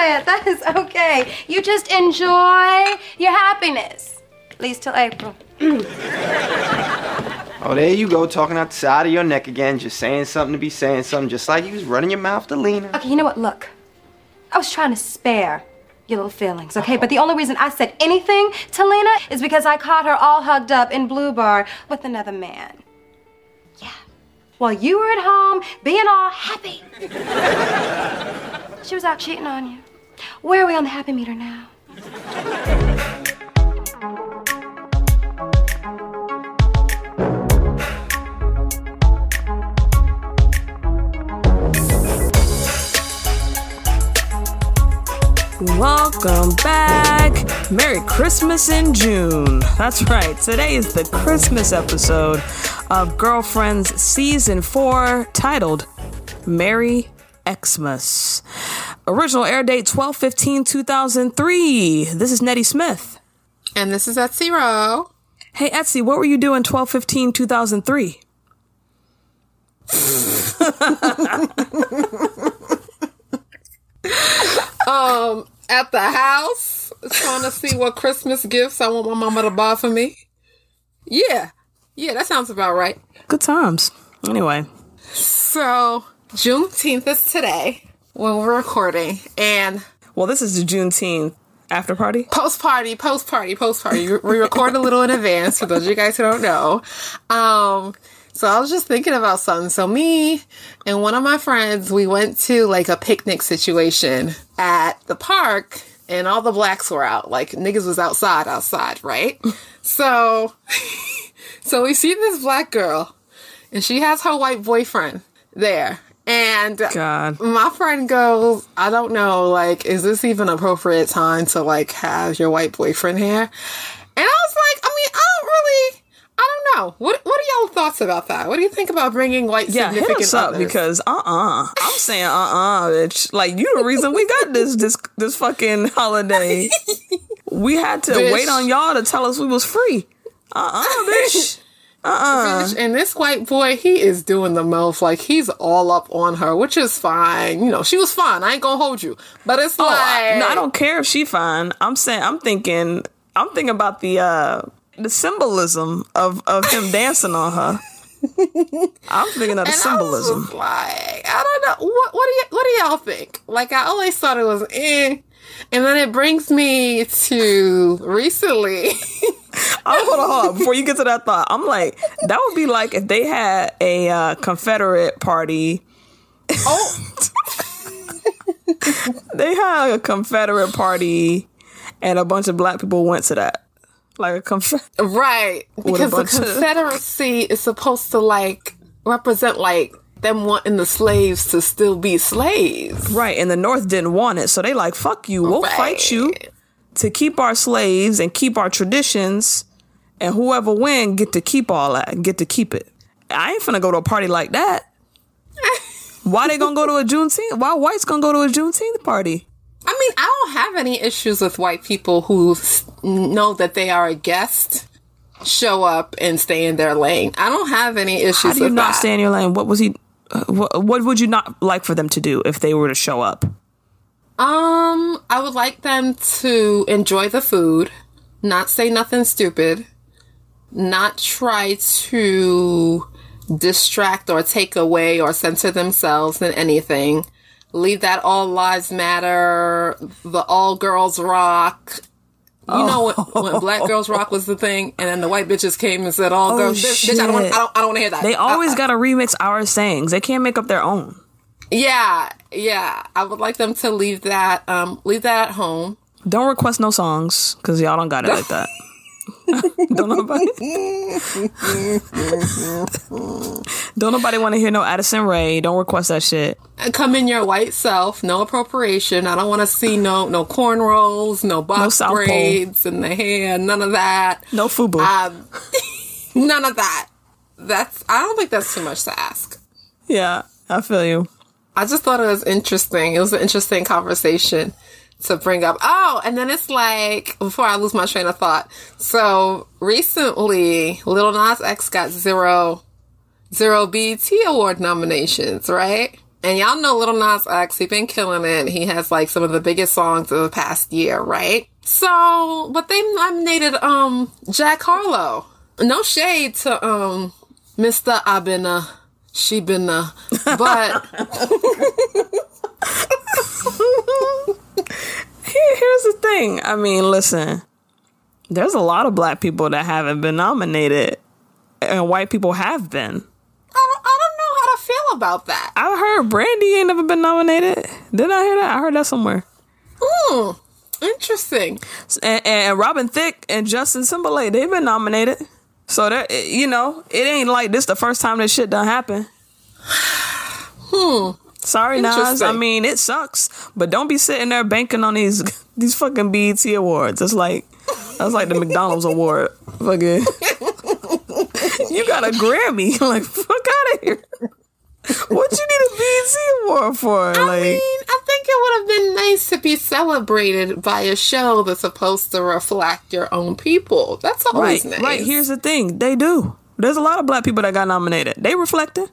it. That is okay. You just enjoy your happiness. At least till April. Oh, there you go, talking out the side of your neck again, just saying something to be saying something, just like you was running your mouth to Lena. Okay, you know what? Look, I was trying to spare your little feelings, okay? But the only reason I said anything to Lena is because I caught her all hugged up in Blue Bar with another man. Yeah. While you were at home, being all happy. she was out cheating on you. Where are we on the happy meter now? Welcome back. Merry Christmas in June. That's right. Today is the Christmas episode of Girlfriends Season 4 titled Merry Xmas. Original air date 12 15 2003. This is Nettie Smith. And this is Etsy zero. Hey, Etsy, what were you doing 12 15 2003? Um, at the house, trying to see what Christmas gifts I want my mama to buy for me. Yeah, yeah, that sounds about right. Good times. Anyway, So Juneteenth is today when we're recording, and well, this is the Juneteenth after party. post party, post party, post party. We record a little in advance for those of you guys who don't know. Um, so I was just thinking about something. So me and one of my friends, we went to like a picnic situation at the park and all the blacks were out. Like niggas was outside, outside, right? So, so we see this black girl and she has her white boyfriend there. And God. my friend goes, I don't know, like, is this even appropriate time to like have your white boyfriend here? And I was like, I mean, I don't really, I don't know. What What are y'all thoughts about that? What do you think about bringing white Yeah, hit significant us up others? because uh uh-uh. uh. i am saying uh uh bitch. Like you the reason we got this this this fucking holiday. We had to Bitch. wait on y'all to tell us we was free. Uh uh bitch. Bitch, and this white boy, he is doing the most. Like he's all up on her, which is fine. You know, she was fine. I ain't gonna hold you, but it's Oh, like I, no, I don't care if she fine. I'm saying I'm thinking I'm thinking about the uh the symbolism of of him dancing on her. I'm thinking of the And symbolism. just like, I don't know. What, what do you, what do y'all think? Like, I always thought it was eh. And then it brings me to recently. Oh, hold on, hold on. Before you get to that thought, I'm like, that would be like if they had a uh, Confederate party. oh, They had a Confederate party, and a bunch of black people went to that. Like a Confederate. right. Because the bunch of- Confederacy is supposed to, like, represent, like, them wanting the slaves to still be slaves. Right, and the North didn't want it, so they like, fuck you, we'll fight you to keep our slaves and keep our traditions, and whoever win get to keep all that, get to keep it. I ain't finna go to a party like that. Why they gonna go to a Juneteenth? Why whites gonna go to a Juneteenth party? I mean, I don't have any issues with white people who know that they are a guest, show up and stay in their lane. I don't have any issues How do you not that. stay in your lane? What was he? Uh, what, what would you not like for them to do if they were to show up? Um, I would like them to enjoy the food, not say nothing stupid, not try to distract or take away or censor themselves in anything. Leave that all lives matter, the all girls rock. You know when, when Black Girls Rock was the thing, and then the white bitches came and said all Oh, girls. Bitch, bitch, I don't want. I don't, I don't want to hear that. They always Uh, got to remix our sayings. They can't make up their own. Yeah, yeah. I would like them to leave that. Um, leave that at home. Don't request no songs because y'all don't got it like that. don't nobody. don't nobody want to hear no Addison Rae. Don't request that shit. come in your white self, no appropriation. I don't want to see no no cornrows, no box Pole. braids in the hair, none of that. No FUBU. Um, none of that. That's I don't think that's too much to ask. yeah, I feel you. I just thought it was interesting. It was an interesting conversation to bring up. Oh, and then it's like before I lose my train of thought. So recently, Lil Nas X got zero zero BET award nominations, right? And y'all know Lil Nas X, he been killing it. He has like some of the biggest songs of the past year, right? So, but they nominated um Jack Harlow. No shade to um Mr. Abena. She been uh, but here's the thing. I mean, listen, there's a lot of black people that haven't been nominated, and white people have been. I don't, I don't know how to feel about that. I heard Brandy ain't never been nominated. Didn't I hear that? I heard that somewhere. Hmm. Interesting. And, and Robin Thicke and Justin Timberlake, they've been nominated. So that you know, it ain't like this the first time this shit done happen. Hmm. Sorry, Nas. I mean, it sucks, but don't be sitting there banking on these these fucking BET awards. It's like that's like the McDonald's award. Fucking, you got a Grammy. Like, fuck out of here. What you need a BET award for? I like, mean, I think it would have been nice to be celebrated by a show that's supposed to reflect your own people. That's right, always nice. right. Here's the thing: they do. There's a lot of black people that got nominated. They reflecting.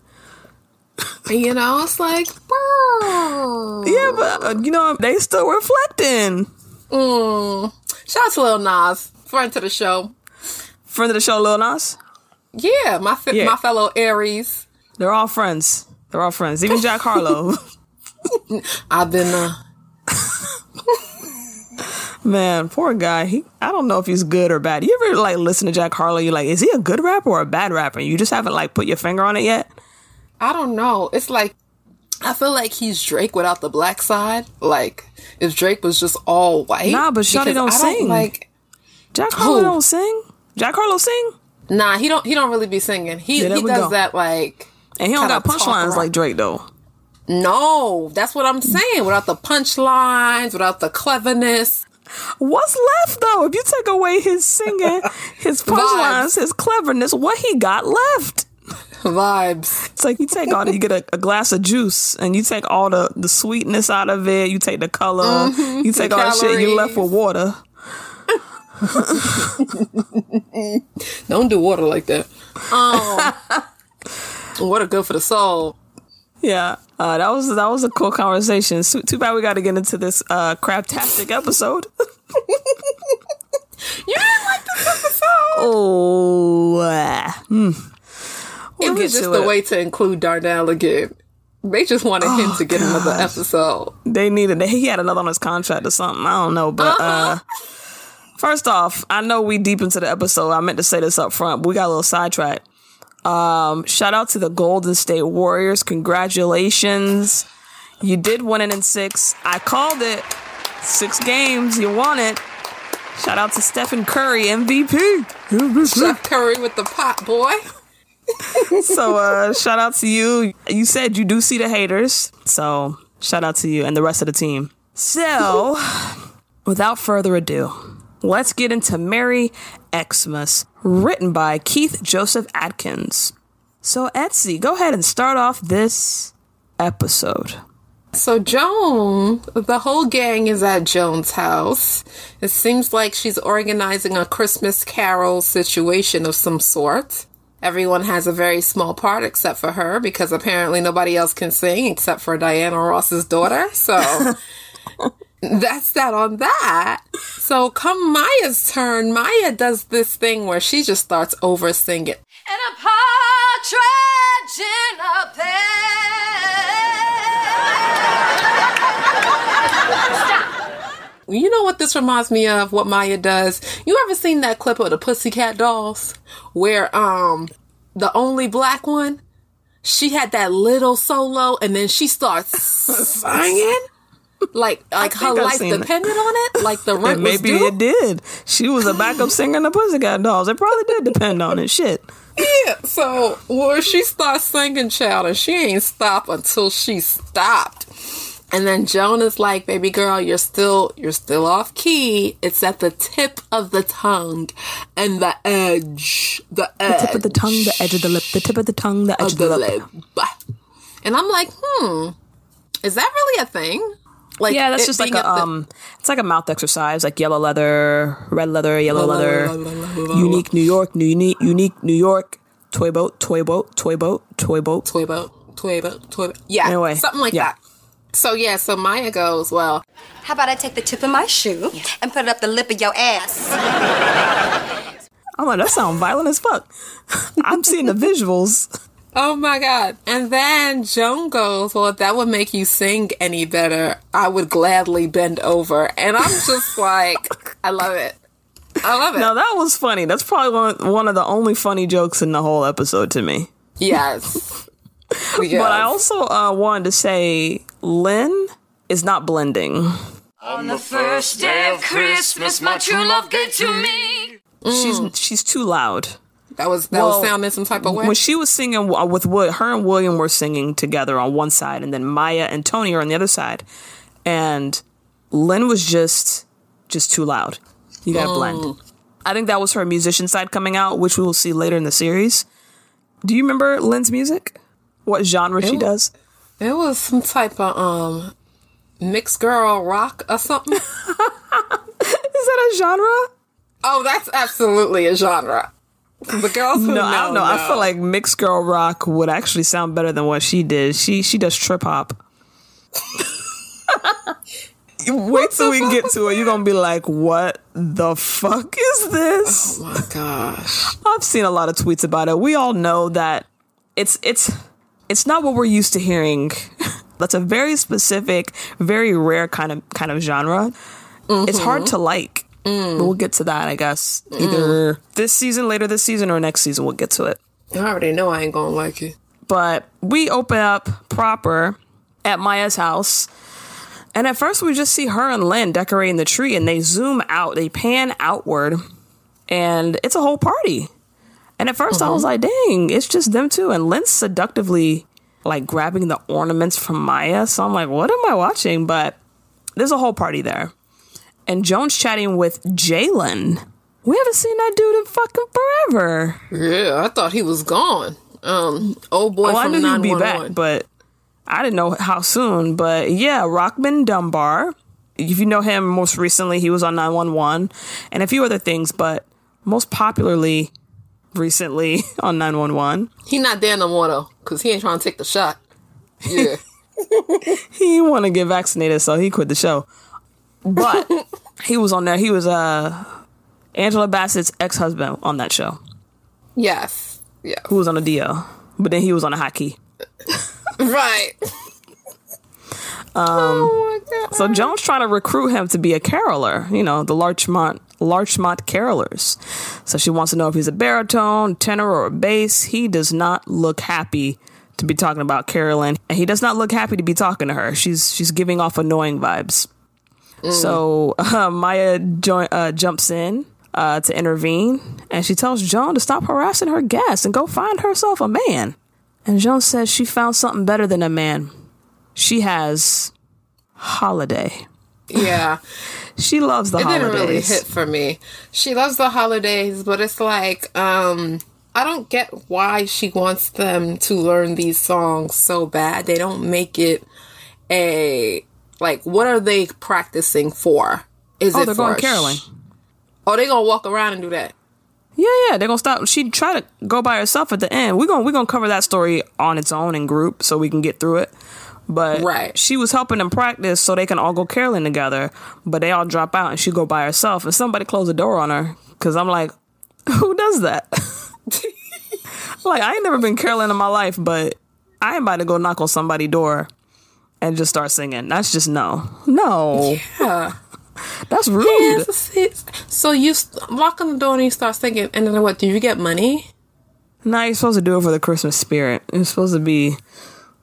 you know, it's like, brr. Yeah, but uh, you know they still reflecting. Mm. Shout out to Lil Nas, friend to the show. Friend of the show, Lil Nas. Yeah, my fe- Yeah. my fellow Aries. They're all friends. They're all friends. Even Jack Harlow. I've been uh, Man, poor guy. He I don't know if he's good or bad. You ever like listen to Jack Harlow? You're like, is he a good rapper or a bad rapper? You just haven't like put your finger on it yet. I don't know. It's like I feel like he's Drake without the black side. Like if Drake was just all white. Nah, but Shawty because don't sing. like Jack Harlow Who? don't sing. Jack Harlow sing, Nah, he don't. He don't really be singing. He Yeah, he does go. that like. And he don't got punchlines like Drake though. No, that's what I'm saying. Without the punchlines, without the cleverness. What's left though? If you take away his singing, his punchlines, his cleverness, what he got left? Vibes. It's like you take all the, you get a, a glass of juice and you take all the, the sweetness out of it. You take the color, you take all the shit. You left with water. Don't do water like that. Um, water good for the soul. Yeah, uh, that was that was a cool conversation. So, too bad we got to get into this uh, craptastic episode. You didn't like this episode. oh, uh, hmm. it We'll was just a it. way to include Darnell again. They just wanted him Oh, to get another episode. They needed. He had another on his contract or something. I don't know, but uh, first off, I know we deep into the episode. I meant to say this up front, but we got a little sidetracked. Um, shout out to the Golden State Warriors. Congratulations. You did win it in six. I called it. Six games. You won it. Shout out to Stephen Curry, MVP. Chef Curry with the pot, boy. So uh shout out to you. You said you do see the haters. So shout out to you and the rest of the team. So without further ado, let's get into Merry Xmas, written by Keith Joseph Atkins. So Etsy, go ahead and start off this episode. So Joan, the whole gang is at Joan's house. It seems like she's organizing a Christmas carol situation of some sort. Everyone has a very small part except for her because apparently nobody else can sing except for Diana Ross's daughter. So that's that on that. So come Maya's turn, Maya does this thing where she just starts over singing. And a partridge in a pear. You know what this reminds me of? What Maya does? You ever seen that clip of the Pussycat Dolls where um the only black one, she had that little solo and then she starts singing like like her I've life it. depended on it, like the rent maybe due. it did. She was a backup singer in the Pussycat Dolls. It probably did depend on it. Shit. Yeah, so well, she starts singing, child, and she ain't stop until she stopped. And then Joan is like, "Baby girl, you're still you're still off key. It's at the tip of the tongue and the edge, the edge the Tip of the tongue, the edge of the lip. The tip of the tongue, the edge of of the the lip. lip." And I'm like, "Hmm, is that really a thing?" Like, Yeah, that's just like being a at the- um, it's like a mouth exercise, like yellow leather, red leather, yellow La, la, leather, unique New York, new unique, unique New York, toy boat, toy boat, toy boat, toy boat. toy boat, Tueva, Tueva. Yeah, Anyway, something like yeah. that. So yeah, so Maya goes, well, How about I take the tip of my shoe and put it up the lip of your ass? I'm like, that sounds violent as fuck. I'm seeing the visuals. oh my god. And then Joan goes, well, if that would make you sing any better, I would gladly bend over. And I'm just like, I love it. I love it. Now that was funny. That's probably one, one of the only funny jokes in the whole episode to me. Yes. But I also uh, wanted to say Lynn is not blending. On the first day of Christmas, my true love gave to me. She's she's too loud. That was that Well, was sounding some type of way. When she was singing with Wood, her and William were singing together on one side, and then Maya and Tony are on the other side. And Lynn was just just too loud. You gotta blend. I think that was her musician side coming out, which we will see later in the series. Do you remember Lynn's music? What genre she does? It was some type of um mixed girl rock or something. Is that a genre? oh, that's absolutely a genre. The girls No, know, I don't know. I feel like mixed girl rock would actually sound better than what she did. She she does trip hop. Wait till we get to it. You're gonna be like, "What the fuck is this?" Oh my gosh. I've seen a lot of tweets about it. We all know that it's it's it's not what we're used to hearing. That's a very specific, very rare kind of kind of genre. It's hard mm-hmm. to like. Mm. But we'll get to that, I guess. Either mm. this season, later this season, or next season. We'll get to it. I already know I ain't gonna like it. But we open up proper at Maya's house. And at first, we just see her and Lynn decorating the tree, and they zoom out, they pan outward, and it's a whole party. And at 1st I was mm-hmm. like, dang, it's just them two. And Lynn's seductively like grabbing the ornaments from Maya. So I'm like, what am I watching? But there's a whole party there. And Joan's chatting with Jalen. We haven't seen that dude in fucking forever. Yeah, I thought he was gone. Um, old boy Well, I knew he'd be back, but I didn't know how soon. But yeah, Rockmond Dunbar. If you know him, most recently he was on 911 and a few other things, but most popularly recently on 911. He not there no more though, cause he ain't trying to take the shot. Yeah. He want to get vaccinated, so he quit the show. But he was on there. He was uh Angela Bassett's ex husband on that show, yes. Yeah. who was on a DL. But then he was on a hockey. Right. oh my god. So Joan's trying to recruit him to be a caroler, you know, the Larchmont Larchmont carolers. So she wants to know if he's a baritone, tenor, or a bass. He does not look happy to be talking about Carolyn, and he does not look happy to be talking to her. She's she's giving off annoying vibes. So uh, Maya join, uh, jumps in uh, to intervene, and she tells Joan to stop harassing her guests and go find herself a man. And Joan says she found something better than a man. She has holiday. Yeah. She loves the it holidays. didn't really hit for me. She loves the holidays, but it's like um I don't get why she wants them to learn these songs so bad. They don't make it a like what are they practicing for? Is Oh, it they're for going a sh- caroling. Oh, they gonna walk around and do that. Yeah, yeah, they're gonna stop. She tried to go by herself at the end. We're gonna we're gonna cover that story on its own in group so we can get through it. But Right. she was helping them practice so they can all go caroling together. But they all drop out and she go by herself. And somebody closed the door on her because I'm like, who does that? like I ain't never been caroling in my life, but I ain't about to go knock on somebody's door and just start singing. That's just no, no. Yeah. That's rude. Yes, it's- so you walk on the door and you start singing, and then what? Do you get money? No, you're supposed to do it for the Christmas spirit. It's supposed to be.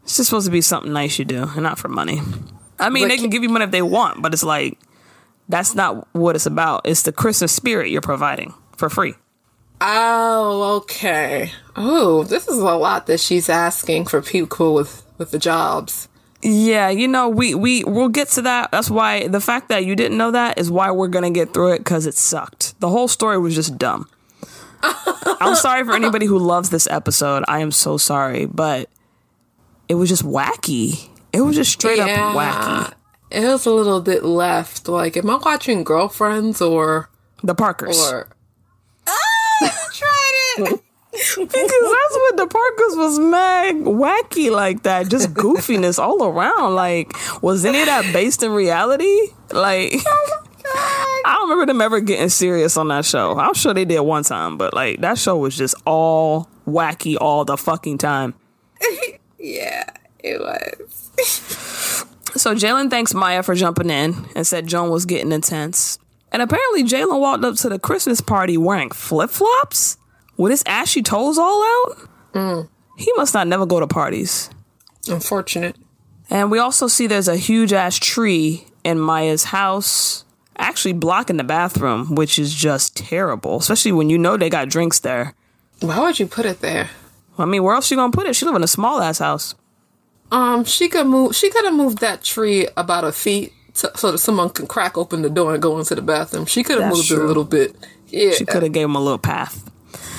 It's just supposed to be something nice you do, and not for money. I mean, But they can give you money if they want, but it's like that's not what it's about. It's the Christmas spirit you're providing for free. Oh, okay. Oh, this is a lot that she's asking for people with with the jobs. Yeah, you know, we we we'll get to that. That's why the fact that you didn't know that is why we're gonna get through it because it sucked. The whole story was just dumb. I'm sorry for anybody who loves this episode. I am so sorry, but it was just wacky. It was just straight up wacky. It was a little bit left. Like, am I watching Girlfriends or The Parkers. or? Ah, I tried it. because that's what the Parkers was mad wacky like that, just goofiness all around. Like, was any of that based in reality? Like, oh I don't remember them ever getting serious on that show. I'm sure they did one time, but like that show was just all wacky all the fucking time. Yeah, it was. So Jalen thanks Maya for jumping in and said Joan was getting intense. And apparently Jalen walked up to the Christmas party wearing flip flops with his ashy toes all out. He must not never go to parties. Unfortunate. And we also see there's a huge ass tree in Maya's house, actually blocking the bathroom, which is just terrible, especially when you know they got drinks there. Why would you put it there? I mean, where else she gonna put it? She live in a small ass house. Um, she could move. She could have moved that tree about a feet to, so that someone can crack open the door and go into the bathroom. She could have moved it a little bit. Yeah, She could have gave him a little path.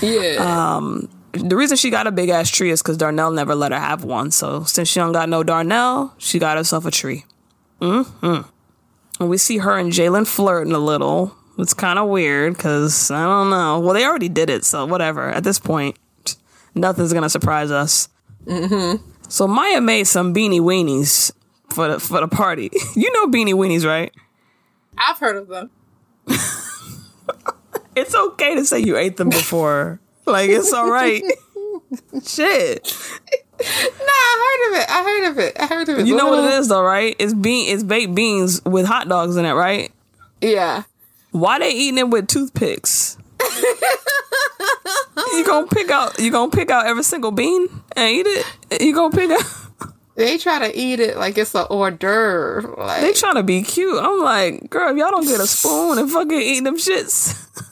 Yeah. Um, The reason she got a big ass tree is because Darnell never let her have one. So since she don't got no Darnell, she got herself a tree. Mm-hmm. And we see her and Jalen flirting a little. It's kind of weird because I don't know. Well, they already did it, so whatever. At this point, nothing's gonna surprise us. Mm-hmm. So Maya made some beanie weenies for the for the party. you know beanie weenies, right? I've heard of them. It's okay to say you ate them before. like it's all right. Shit. No, I heard of it. I heard of it. I heard of it. You know what it is though, right? It's bean it's baked beans with hot dogs in it, right? Yeah. Why they eating it with toothpicks? you gonna pick out you gonna pick out every single bean and eat it? You gonna pick out They try to eat it like it's an hors d'oeuvre. Like, they trying to be cute. I'm like, girl, if y'all don't get a spoon and fucking eat them shits.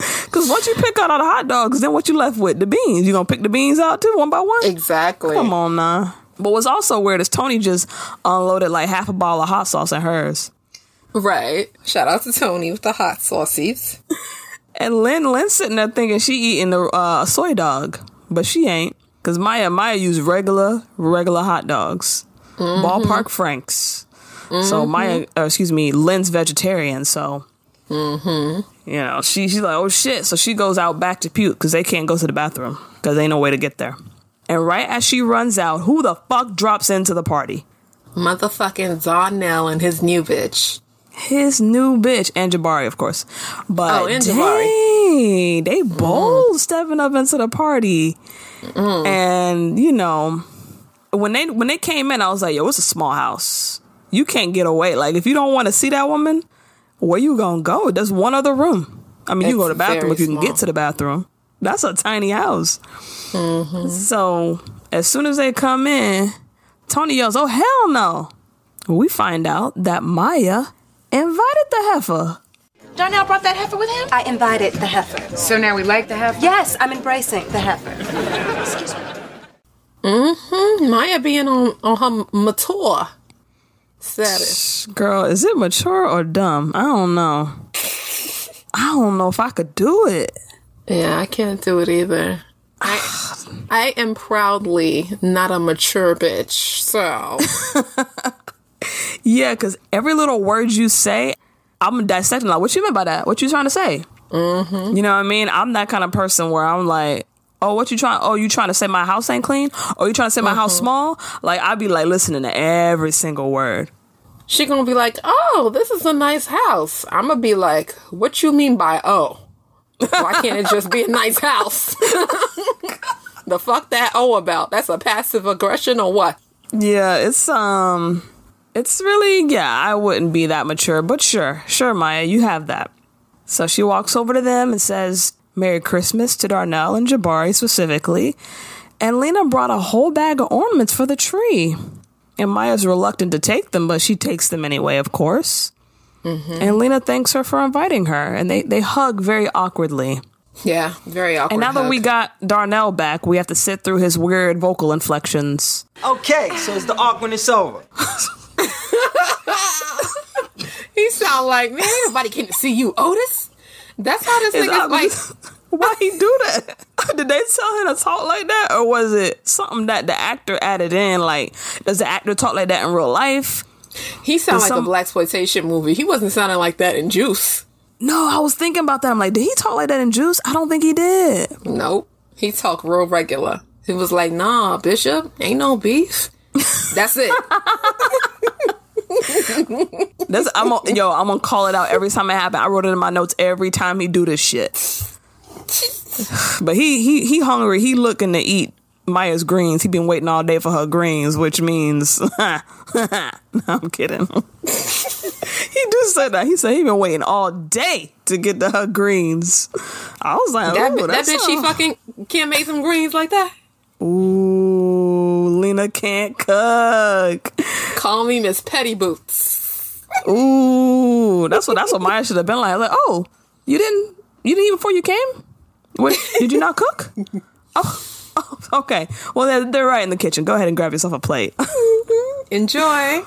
Cause once you pick out all the hot dogs, then what you left with? The beans. You gonna pick the beans out too, one by one? exactly. Come on now. But what's also weird is Tony just unloaded like half a bottle of hot sauce in hers. Right. Shout out to Tony with the hot sauces. And Lynn, Lynn sitting there thinking she eating the uh, soy dog, but she ain't. Cause Maya, Maya used regular, regular hot dogs, ballpark Franks. So Maya, uh, excuse me, Lynn's vegetarian. So, Mm-hmm. you know, she she's like, oh shit. So she goes out back to puke because they can't go to the bathroom because they ain't no way to get there. And right as she runs out, who the fuck drops into the party? Motherfucking Darnell and his new bitch. his new bitch and Jabari, of course. But Oh, and dang, they mm-hmm. bold stepping up into the party, and you know when they when they came in, I was like, "Yo, it's a small house. You can't get away. Like if you don't want to see that woman, where you gonna go? There's one other room. I mean, you go to the bathroom if you can small. get to the bathroom. That's a tiny house. Mm-hmm. So as soon as they come in, Tony yells, "Oh hell no!" We find out that Maya invited the heifer. Darnell brought that heifer with him? I invited the heifer. So now we like the heifer? Yes, I'm embracing the heifer. Excuse me. Mm-hmm. Maya being on, on her mature status. Girl, is it mature or dumb? I don't know. I don't know if I could do it. Yeah, I can't do it either. I I am proudly not a mature bitch. So Yeah, because every little word you say, I'm dissecting. Like, what you meant by that? What you trying to say? Mm-hmm. You know what I mean? I'm that kind of person where I'm like, oh, what you trying? Oh, you trying to say my house ain't clean? Or you trying to say my house small? Like, I'd be like listening to every single word. She gonna be like, "Oh, this is a nice house." I'm gonna be like, "What you mean by oh? Why can't it just be a nice house?" the fuck that oh about? That's a passive aggression or what? Yeah, it's um it's really yeah, I wouldn't be that mature, but sure, sure, Maya, you have that. So she walks over to them and says, Merry Christmas to Darnell and Jabari specifically. And Lena brought a whole bag of ornaments for the tree. And Maya's reluctant to take them, but she takes them anyway, of course. Mm-hmm. And Lena thanks her for inviting her, and they, they hug very awkwardly. Yeah, very awkward. And now that hug. we got Darnell back, we have to sit through his weird vocal inflections. Okay, so it's the awkwardness over. he sound like man, ain't nobody came to see you, Otis. That's how this Is nigga's like. Why he do that? Did they tell him to talk like that, or was it something that the actor added in? Like, does the actor talk like that in real life? He sound like some- a blaxploitation movie. He wasn't sounding like that in Juice. No, I was thinking about that. I'm like, did he talk like that in Juice? I don't think he did. Nope. He talked real regular. He was like, "Nah, Bishop, ain't no beef." That's it. This, I'm gonna, yo, I'm gonna call it out every time it happens. I wrote it in my notes every time he do this shit. But he he he hungry. He looking to eat Maya's greens. He been waiting all day for her greens, which means no, I'm kidding. he do said that. He said he been waiting all day to get to her greens. I was like, That, that bitch, she fucking can't make some greens like that. Ooh, Lena can't cook. Call me Miss Petty Boots. Ooh, that's what that's what Maya should have been like. Like, oh, you didn't you didn't eat before you came? What did you not cook? Oh, oh okay. Well, they're, they're right in the kitchen. Go ahead and grab yourself a plate. Enjoy.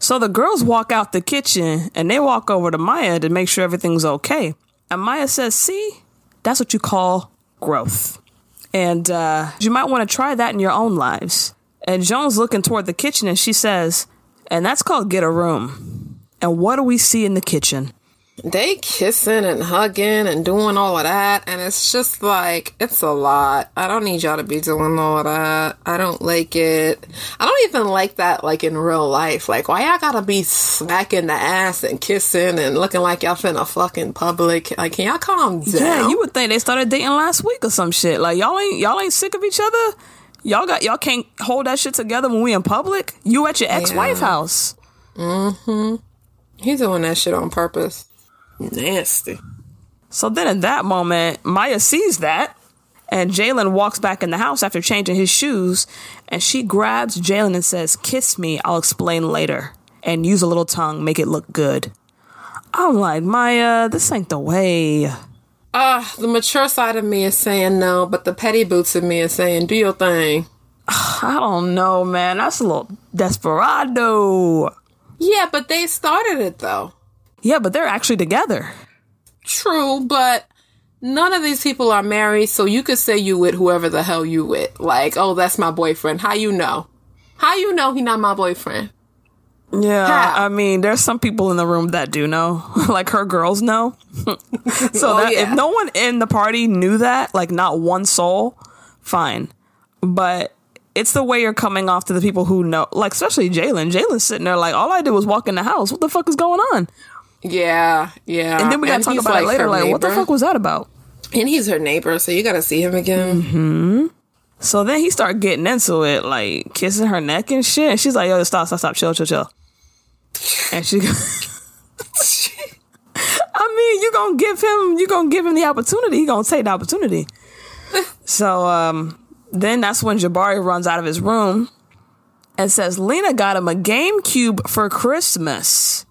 so the girls walk out the kitchen and they walk over to Maya to make sure everything's okay. And Maya says, "See, that's what you call growth." And uh, you might want to try that in your own lives. And Joan's looking toward the kitchen and she says, and that's called get a room. And what do we see in the kitchen? They kissing and hugging and doing all of that, and it's just like it's a lot. I don't need y'all to be doing all of that. I don't like it. I don't even like that, like in real life. Like, why y'all gotta be smacking the ass and kissing and looking like y'all finna fucking public? Like, can y'all calm down? Yeah, you would think they started dating last week or some shit. Like y'all ain't y'all ain't sick of each other. Y'all got y'all can't hold that shit together when we in public. You at your ex wife Yeah. house. Mm-hmm. He's doing that shit on purpose. Nasty. So then in that moment, Maya sees that, and Jalen walks back in the house after changing his shoes, and she grabs Jalen and says, "Kiss me. I'll explain later." And use a little tongue, make it look good. I'm like, Maya, this ain't the way. Uh, the mature side of me is saying no, but the petty boots of me is saying do your thing. I don't know, man. That's a little desperado. Yeah, but they started it though. Yeah, but they're actually together. True, but none of these people are married, so you could say you with whoever the hell you with. Like, oh, that's my boyfriend. How you know? How you know he not my boyfriend? Yeah, How? I mean, there's some people in the room that do know, like her girls know. so Oh, that yeah. if no one in the party knew that, like not one soul, fine. But it's the way you're coming off to the people who know, like especially Jalen. Jalen's sitting there like, all I did was walk in the house. What the fuck is going on? Yeah, yeah. And then we gotta talk he's, about it later. Like, what the fuck was that about? And he's her neighbor, so you gotta see him again. Mm-hmm. So then he started getting into it, like kissing her neck and shit. And she's like, "Yo, stop, stop, stop, chill, chill, chill." And she, I mean, you gonna give him, you gonna give him the opportunity. He gonna take the opportunity. so um, then that's when Jabari runs out of his room and says, "Lena got him a GameCube for Christmas."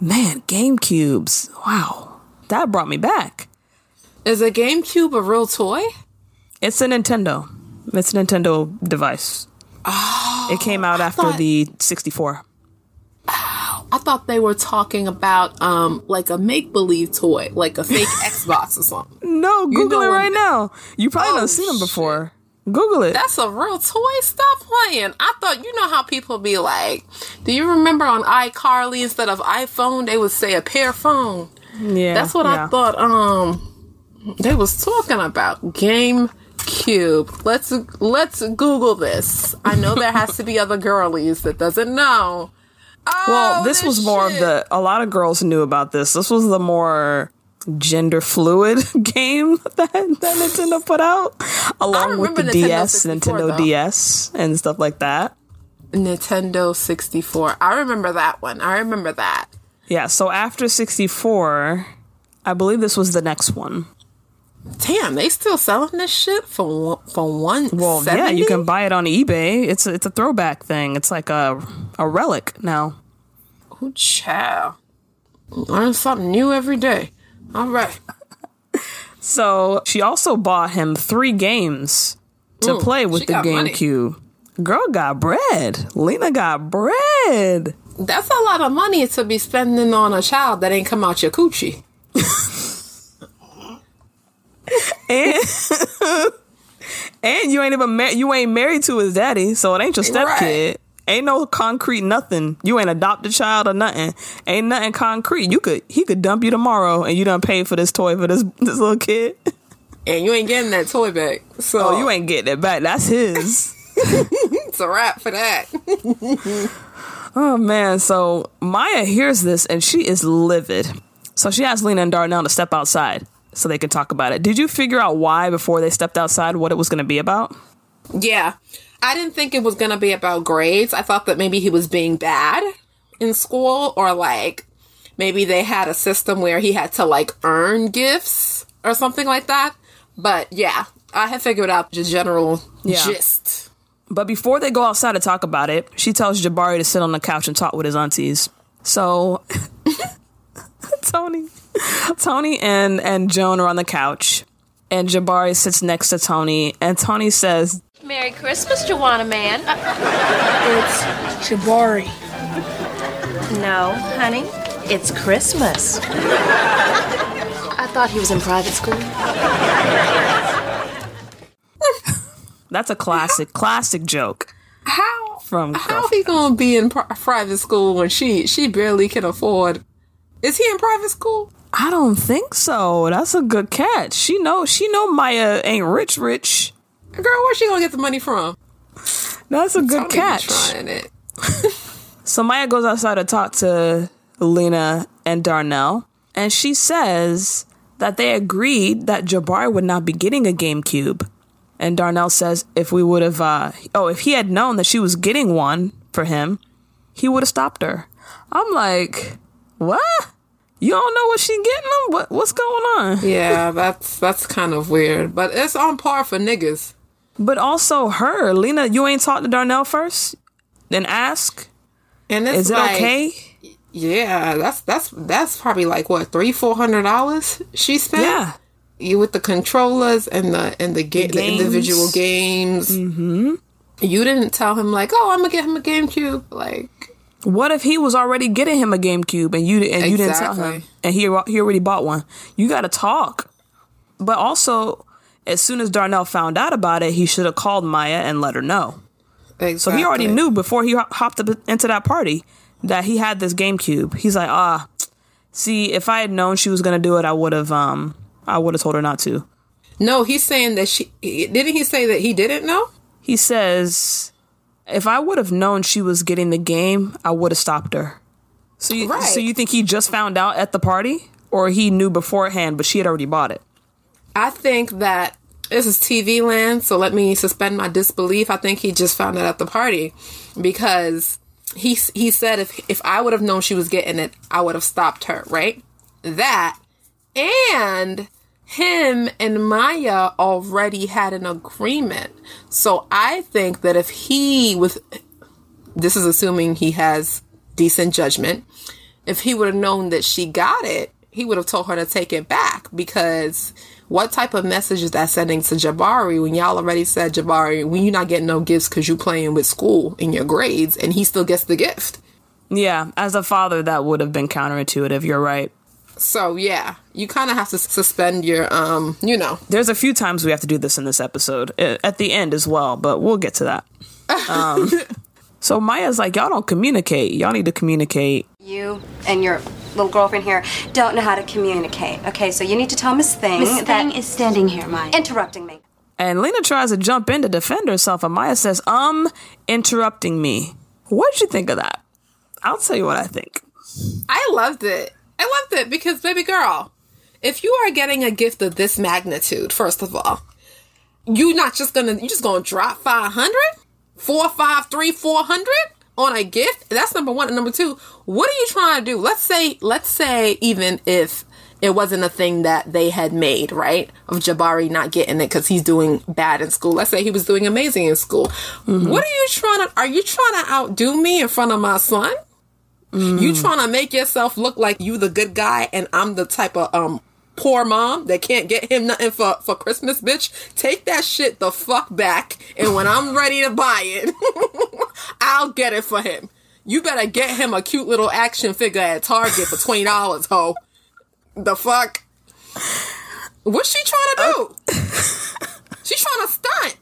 Man, GameCubes! Wow, that brought me back. Is a GameCube a real toy? It's a Nintendo. It's a Nintendo device. Oh, it came out after thought- the 64. I thought they were talking about um like a make believe toy, like a fake Xbox or something. No, Google know it right now. You probably Oh, done seen them before. Google it. That's a real toy. Stop playing. I thought you know how people be like. Do you remember on iCarly instead of iPhone they would say a PearPhone? yeah, That's what yeah. I thought. Um, they was talking about Game cube Let's let's Google this. I know there has to be other girlies that doesn't know. Oh, Well, this was more shit. of the. A lot of girls knew about this. This was the more gender fluid game that, that Nintendo put out, along with the Nintendo DS, 64 Nintendo though. DS, and stuff like that. Nintendo 64. I remember that one. I remember that. Yeah. So after 64, I believe this was the next one. Damn, they still selling this shit for one, for one. Well, yeah, you can buy it on eBay. It's a, it's a throwback thing. It's like a a relic now. Ooh, child. Learn something new every day. All right. So she also bought him three games to Ooh, play with the money. GameCube. Girl got bread. Lena got bread. That's a lot of money to be spending on a child that ain't come out your coochie. And and you ain't even you ain't married to his daddy, so it ain't your stepkid. Right. Ain't no concrete nothing. You ain't adopted child or nothing. Ain't nothing concrete. You could he could dump you tomorrow and you done paid for this toy for this this little kid. and you ain't getting that toy back. So Oh, you ain't getting it back. That's his. It's a wrap for that. oh man. So Maya hears this and she is livid. So she asks Lena and Darnell to step outside so they can talk about it. Did you figure out why before they stepped outside what it was going to be about? yeah, I didn't think it was gonna be about grades. I thought that maybe he was being bad in school, or like maybe they had a system where he had to like earn gifts or something like that. But yeah, I had figured out the general Yeah. gist. But before they go outside to talk about it, she tells Jabari to sit on the couch and talk with his aunties. So Tony, Tony and and Joan are on the couch, and Jabari sits next to Tony, and Tony says, Merry Christmas, Joanna Man. It's Jabari. No, honey, it's Christmas. I thought he was in private school. "That's a classic, classic joke How from." how he gonna be in pri- private school when she she barely can afford? Is he in private school? I don't think so. That's a good catch. She know she know Maya ain't rich, rich. Girl, where's she gonna get the money from? That's a good catch. Trying it. So Maya goes outside to talk to Lena and Darnell, and she says that they agreed that Jabari would not be getting a GameCube. And Darnell says if we would have, uh, oh, if he had known that she was getting one for him, he would have stopped her. I'm like, what? You don't know what she getting him? What what's going on? Yeah, that's that's kind of weird, but it's on par for niggas. But also her, Lena, you ain't talked to Darnell first, then ask, And it's is it like, okay? Yeah, that's that's that's probably like what three four hundred dollars she spent. Yeah. you with the controllers and the and the, ga- the, games. individual games. Mm-hmm. You didn't tell him like, oh, I'm gonna get him a GameCube. Like, What if he was already getting him a GameCube and you and you didn't tell him and he he already bought one? You got to talk. But also, as soon as Darnell found out about it, he should have called Maya and let her know. exactly. So he already knew before he hopped up into that party that he had this GameCube. He's like, ah, see, if I had known she was gonna do it, I would have um I would have told her not to. No, he's saying that she didn't. He say that he didn't know. He says, if I would have known she was getting the game, I would have stopped her. So you, Right. so you think he just found out at the party, or he knew beforehand, but she had already bought it? I think that this is TV land, so let me suspend my disbelief. I think he just found it at the party because he he said if if I would have known she was getting it, I would have stopped her, right? That and him and Maya already had an agreement. So I think that if he was this is assuming he has decent judgment. If he would have known that she got it, he would have told her to take it back because what type of message is that sending to Jabari when y'all already said Jabari, when you're not getting no gifts because you playing with school in your grades and he still gets the gift? Yeah, as a father, that would have been counterintuitive. You're right. So yeah, you kind of have to suspend your, um, you know, There's a few times we have to do this in this episode, at the end as well, but we'll get to that. Um, so Maya's like, y'all don't communicate. Y'all need to communicate. You and your little girlfriend here don't know how to communicate. Okay, so you need to tell Miss Thing Miss Thing is standing here, Maya. interrupting me. And Lena tries to jump in to defend herself, and Maya says, um, interrupting me. What'd you think of that? I'll tell you what I think. I loved it. I loved it because, baby girl, if you are getting a gift of this magnitude, first of all, you're not just gonna you're just gonna drop 500 four five three four hundred on a gift? That's number one. And number two what are you trying to do? Let's say let's say even if it wasn't a thing that they had made right? Of jabari not getting it because he's doing bad in school. Let's say he was doing amazing in school. What are you trying to are you trying to outdo me in front of my son? You trying to make yourself look like you the good guy and I'm the type of um poor mom that can't get him nothing for for Christmas, bitch. Take that shit the fuck back and when I'm ready to buy it, I'll get it for him. You better get him a cute little action figure at Target for twenty dollars, ho. The fuck? What's she trying to do? She's trying to stunt.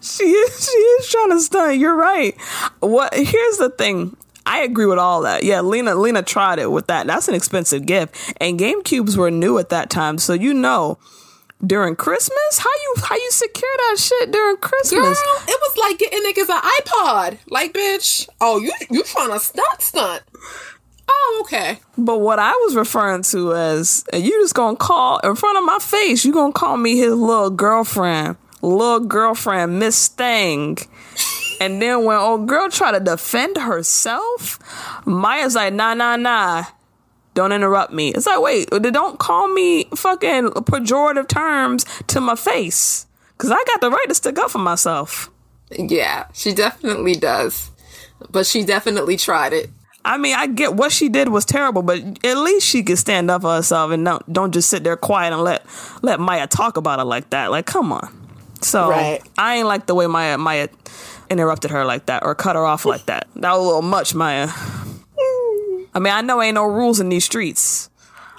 She is, she is trying to stunt. You're right. What? Here's the thing. I agree with all that. Yeah, Lena Lena tried it with that. That's an expensive gift, and GameCubes were new at that time, so you know during Christmas? How you how you secure that shit during Christmas? Girl, it was like getting niggas an iPod. Like, bitch, oh, you you trying to stunt stunt. Oh, okay. But what I was referring to as and you just gonna call in front of my face, you gonna call me his little girlfriend, little girlfriend, Miss Thing. And then when old girl try to defend herself, Maya's like, nah, nah, nah. Don't interrupt me. It's like, wait, don't call me fucking pejorative terms to my face. Cause I got the right to stick up for myself. Yeah, she definitely does. But she definitely tried it. I mean, I get what she did was terrible, but at least she could stand up for herself and don't don't just sit there quiet and let let Maya talk about it like that. Like, come on. So Right. I ain't like the way Maya Maya interrupted her like that or cut her off like that. That was a little much, Maya. I mean, I know ain't no rules in these streets.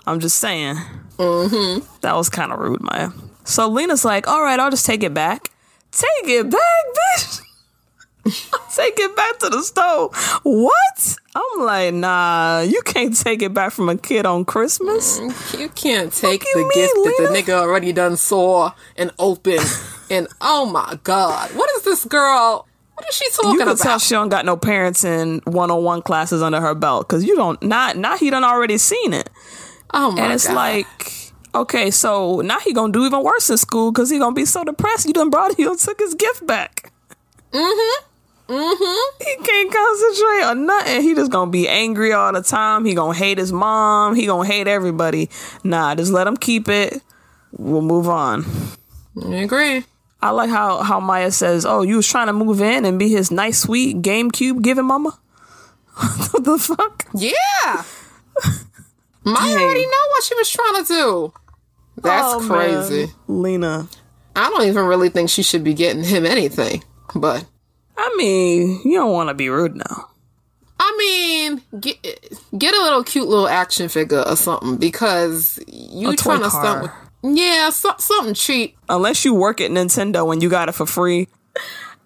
I'm just saying. Mm-hmm. That was kind of rude, Maya. So Lena's like, all right, I'll just take it back. Take it back, bitch. take it back to the stove. What? I'm like, nah, you can't take it back from a kid on Christmas. You can't take you the mean, gift that the nigga already done saw and opened. and oh my god, what is this girl? What is she talking You can about? tell she don't got no parents in one-on-one classes under her belt because you don't. Not now he done already seen it, oh my and it's god. like, okay, so now he gonna do even worse in school because he gonna be so depressed. You done brought done took his gift back. mm-hmm. Mm-hmm. He can't concentrate on nothing. He just gonna be angry all the time. He gonna hate his mom. He gonna hate everybody. Nah, just let him keep it. We'll move on. I agree. I like how how Maya says, "Oh, you was trying to move in and be his nice, sweet GameCube giving mama." what the fuck? Yeah. Maya Dang. already know what she was trying to do. That's Oh, crazy. man. Lena. I don't even really think she should be getting him anything. But I mean, you don't want to be rude now. I mean, get get a little cute little action figure or something because you trying to car. stunt with yeah, so, something cheap. Unless you work at Nintendo and you got it for free,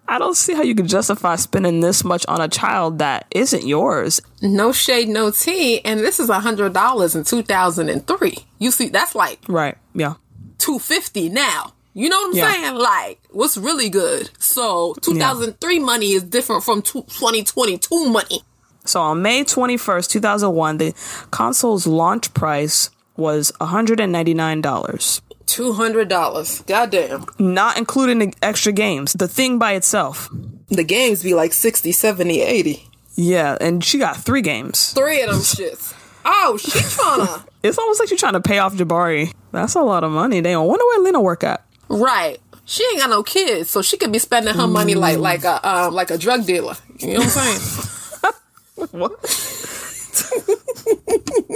I don't see how you could justify spending this much on a child that isn't yours. No shade, no tea, and this is a hundred dollars in two thousand and three. You see, that's like Right? Yeah. two fifty now. You know what I'm Yeah. saying? Like, what's really good? So, 2003 money is different from 2022 money. So on May 21st, 2001, the console's launch price was $199, $200. Goddamn. not including the extra games, the thing by itself. The games be like 60, 70, 80. Yeah, and she got three games. Three of them shits. Oh, she tryna. It's almost like you're trying to pay off Jabari. That's a lot of money. They don't wonder where Lena work at. right. She ain't got no kids, so she could be spending her money like like a um, like a drug dealer. You know what I'm saying?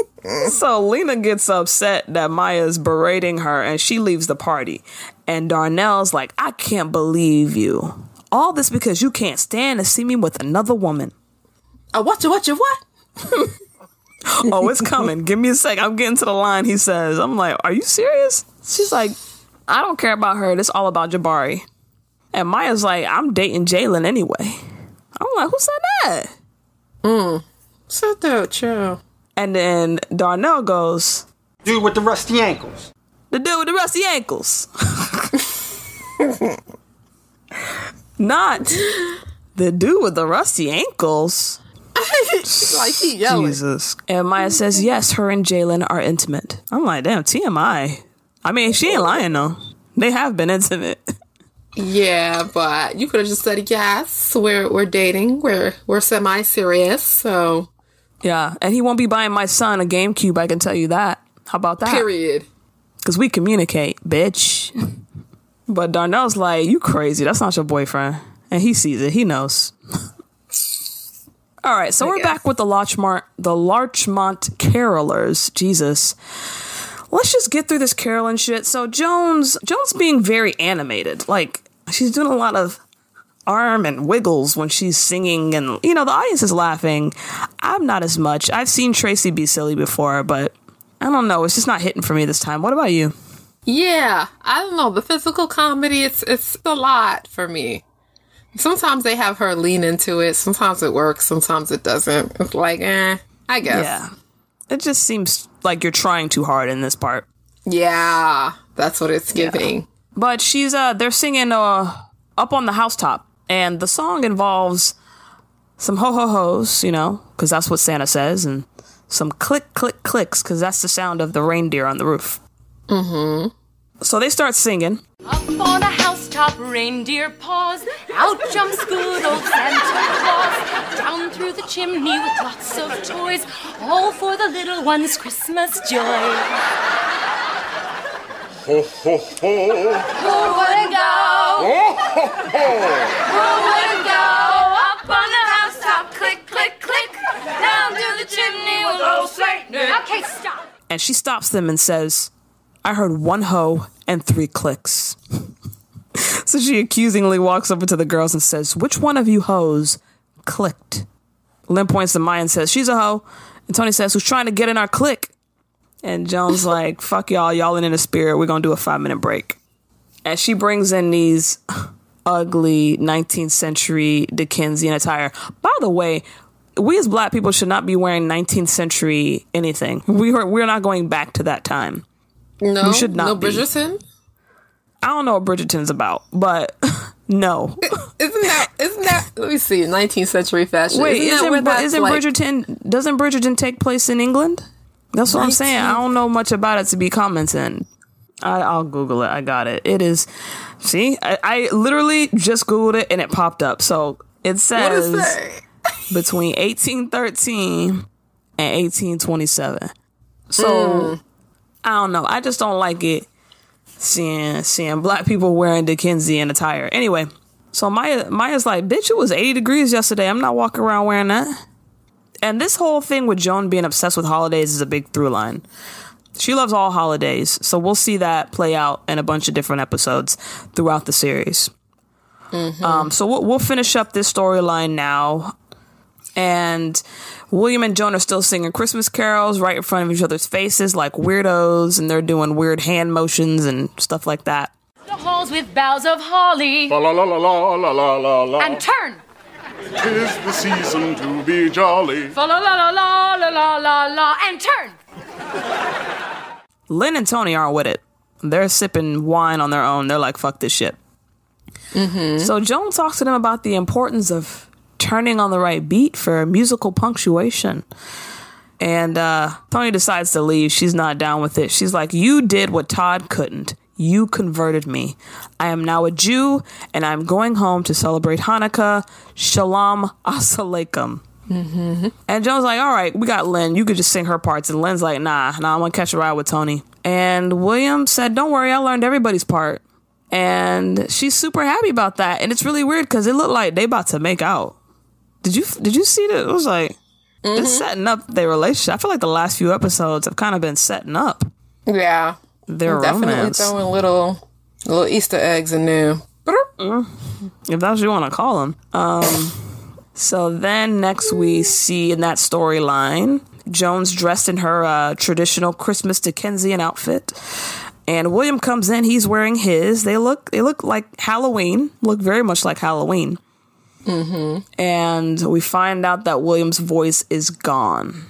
So Lena gets upset that Maya's berating her and she leaves the party. And Darnell's like, I can't believe you. All this because you can't stand to see me with another woman. Oh, what you what you what? Oh, it's coming. Give me a sec. I'm getting to the line, he says. I'm like, Are you serious? She's like, I don't care about her. It's all about Jabari. And Maya's like, I'm dating Jalen anyway. I'm like, Who said that? Mm. Sit there, chill. And then Darnell goes, Dude with the rusty ankles. The dude with the rusty ankles. Not the dude with the rusty ankles. like he yelling. Jesus. And Maya says, yes, her and Jalen are intimate. I'm like, damn, TMI. I mean, she ain't lying though. They have been intimate. Yeah, but you could have just said yes. We're we're dating. We're we're semi serious. So Yeah. And he won't be buying my son a GameCube, I can tell you that. How about that? period. Because we communicate, bitch. but Darnell's like, you crazy. That's not your boyfriend. And he sees it. He knows. All right, so we're guess. back with the Larchmont, the Larchmont Carolers. Jesus, let's just get through this caroling shit. So Joan's, Joan's being very animated, like she's doing a lot of arm and wiggles when she's singing, and you know the audience is laughing. I'm not as much. I've seen Tracy be silly before, but I don't know. It's just not hitting for me this time. What about you? Yeah, I don't know. The physical comedy, it's it's a lot for me. Sometimes they have her lean into it. Sometimes it works. Sometimes it doesn't. It's like, eh, I guess. Yeah, it just seems like you're trying too hard in this part. Yeah, That's what it's giving. But she's uh they're singing uh up on the housetop and the song involves some ho ho ho's, you know, cuz that's what Santa says and some click click clicks cuz that's the sound of the reindeer on the roof. Mhm. So they start singing. Up on a housetop, reindeer paws. Out jumps good old Santa Claus. Down through the chimney with lots of toys. All for the little one's Christmas joy. Ho, ho, ho. Who wouldn't go? Who wouldn't go? Up on the housetop, click, click, click. Down the chimney with old Saint Nick. Okay, stop. and she stops them and says, I heard one ho and three clicks. so she accusingly walks over to the girls and says, Which one of you hoes clicked? Lynn points to Maya and says, She's a hoe. And Toni says, Who's trying to get in our click? And Joan's like, Fuck y'all, y'all in the spirit. We're going to do a five minute break. And she brings in these ugly 19th century Dickensian attire. By the way, we as black people should not be wearing 19th century anything. We are we're not going back to that time. No, we should not no be. Bridgerton. I don't know what Bridgerton's about, but no. Isn't that? Isn't that? Let me see. 19th century fashion. Wait, isn't, that isn't, that's isn't like, Bridgerton doesn't Bridgerton take place in England? That's what I'm saying. I don't know much about it to be commenting. I, I'll Google it. I got it. It is. See, I, I literally just Googled it and it popped up. So it says between 1813 and 1827. So Mm. I don't know. I just don't like it seeing seeing black people wearing Dickensian attire. Anyway, so Maya Maya's like, "Bitch, it was 80 degrees yesterday. I'm not walking around wearing that." And this whole thing with Joan being obsessed with holidays is a big through line. She loves all holidays, so we'll see that play out in a bunch of different episodes throughout the series. Um, so we'll, we'll finish up this storyline now. And William and Joan are still singing Christmas carols right in front of each other's faces like weirdos, and they're doing weird hand motions and stuff like that. The halls with boughs of holly. La la la la la la la la la. And turn. Tis the season to be jolly. Fa la la la la la la la la. And turn. Lynn and Toni aren't with it. They're sipping wine on their own. They're like, fuck this shit. So Joan talks to them about the importance of turning on the right beat for musical punctuation. And uh, Tony decides to leave. She's not down with it. She's like, You did what Todd couldn't. You converted me. I am now a Jew, and I'm going home to celebrate Hanukkah. Shalom Asalaikum. Mm-hmm. And Joan's like, all right, we got Lynn. You could just sing her parts. And Lynn's like, nah, nah, I'm going to catch a ride with Toni. And William said, don't worry, I learned everybody's part. And she's super happy about that. And it's really weird because it looked like they about to make out. Did you did you see that? It was like it's mm-hmm. setting up their relationship. I feel like the last few episodes have kind of been setting up Yeah, their definitely romance. throwing little little Easter eggs in there. Mm. if that's what you want to call them. Um, so then next we see in that storyline, Joan's dressed in her uh, traditional Christmas Dickensian outfit, and William comes in. He's wearing his. They look they look like Halloween. Look very much like Halloween. Mm-hmm. And we find out that William's voice is gone.